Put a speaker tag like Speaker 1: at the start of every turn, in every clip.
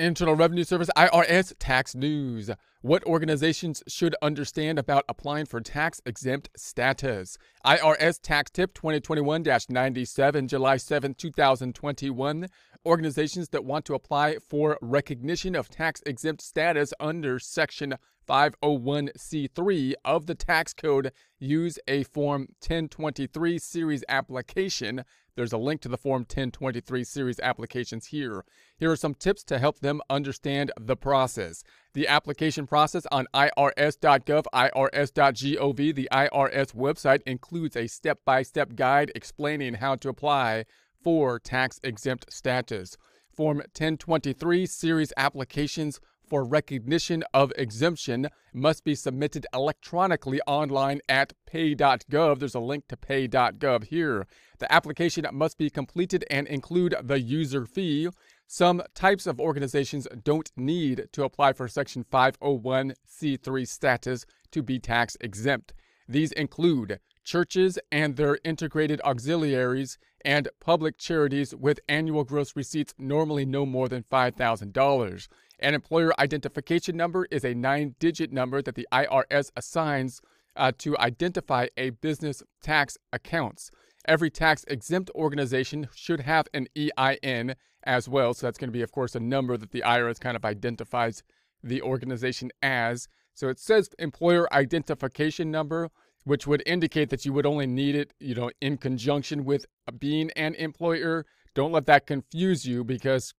Speaker 1: Internal Revenue Service IRS tax news. What organizations should understand about applying for tax exempt status? IRS Tax Tip 2021 97, July 7, 2021. Organizations that want to apply for recognition of tax exempt status under Section 501c3 of the tax code use a Form 1023 series application there's a link to the Form 1023 series applications here. Here are some tips to help them understand the process. The application process on irs.gov, irs.gov, the IRS website includes a step by step guide explaining how to apply for tax exempt status. Form 1023 series applications for recognition of exemption must be submitted electronically online at pay.gov. There's a link to pay.gov here. The application must be completed and include the user fee. Some types of organizations don't need to apply for Section 501c3 status to be tax exempt. These include churches and their integrated auxiliaries, and public charities with annual gross receipts normally no more than $5,000. An employer identification number is a nine digit number that the IRS assigns uh, to identify a business tax accounts. Every tax exempt organization should have an EIN as well. So that's going to be, of course, a number that the IRS kind of identifies the organization as. So it says employer identification number, which would indicate that you would only need it, you know, in conjunction with being an employer. Don't let that confuse you because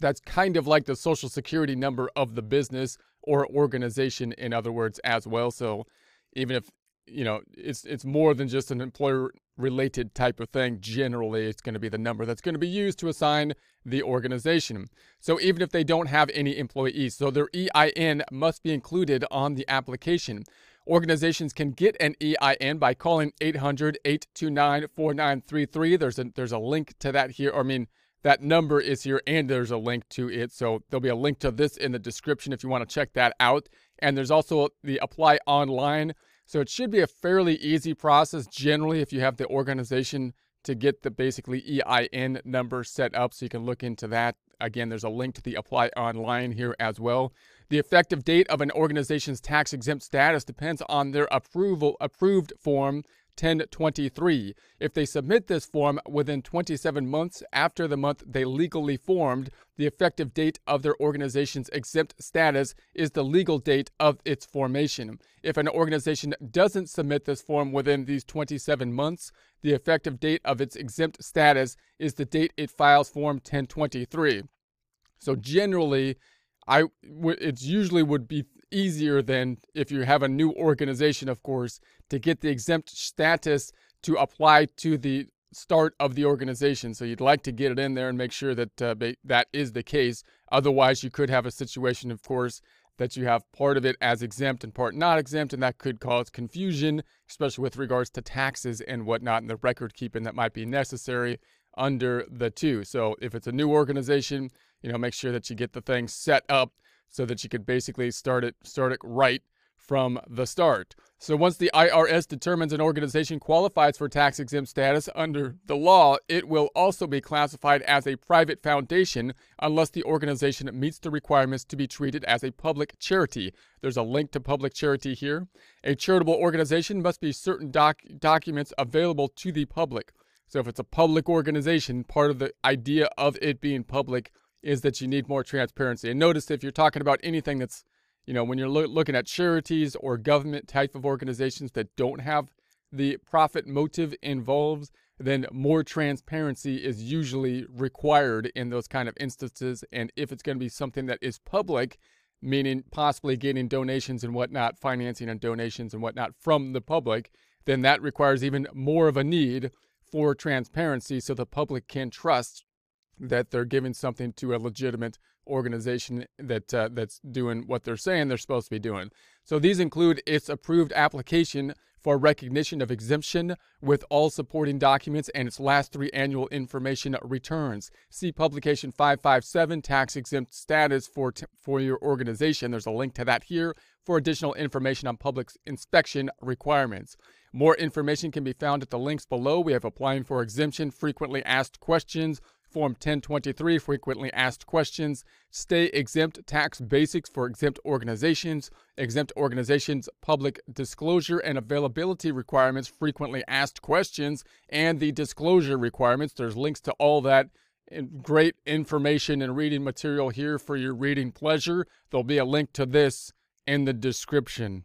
Speaker 1: that's kind of like the social security number of the business or organization, in other words, as well. So even if you know it's it's more than just an employer related type of thing generally it's going to be the number that's going to be used to assign the organization. So even if they don't have any employees so their EIN must be included on the application. Organizations can get an EIN by calling 800-829-4933 there's a there's a link to that here. I mean that number is here and there's a link to it. So there'll be a link to this in the description if you want to check that out. And there's also the apply online. So it should be a fairly easy process generally if you have the organization to get the basically EIN number set up so you can look into that. Again, there's a link to the apply online here as well. The effective date of an organization's tax exempt status depends on their approval approved form 1023. If they submit this form within 27 months after the month they legally formed, the effective date of their organization's exempt status is the legal date of its formation. If an organization doesn't submit this form within these 27 months, the effective date of its exempt status is the date it files Form 1023. So generally, I it usually would be easier than if you have a new organization, of course, to get the exempt status to apply to the start of the organization. So you'd like to get it in there and make sure that uh, that is the case. Otherwise, you could have a situation, of course, that you have part of it as exempt and part not exempt, and that could cause confusion, especially with regards to taxes and whatnot and the record keeping that might be necessary under the two. So if it's a new organization, you know, make sure that you get the thing set up so that you could basically start it start it right from the start. So once the IRS determines an organization qualifies for tax exempt status under the law, it will also be classified as a private foundation unless the organization meets the requirements to be treated as a public charity. There's a link to public charity here. A charitable organization must be certain doc- documents available to the public. So if it's a public organization, part of the idea of it being public is that you need more transparency. And notice if you're talking about anything that's, you know, when you're lo- looking at charities or government type of organizations that don't have the profit motive involved, then more transparency is usually required in those kind of instances. And if it's going to be something that is public, meaning possibly getting donations and whatnot, financing and donations and whatnot from the public, then that requires even more of a need for transparency so the public can trust that they're giving something to a legitimate organization that uh, that's doing what they're saying they're supposed to be doing. So these include its approved application for recognition of exemption with all supporting documents and its last three annual information returns. See publication 557 tax exempt status for t- for your organization. There's a link to that here for additional information on public inspection requirements. More information can be found at the links below. We have applying for exemption, frequently asked questions, Form 1023 frequently asked questions, stay exempt tax basics for exempt organizations, exempt organizations public disclosure and availability requirements, frequently asked questions, and the disclosure requirements. There's links to all that great information and reading material here for your reading pleasure. There'll be a link to this in the description.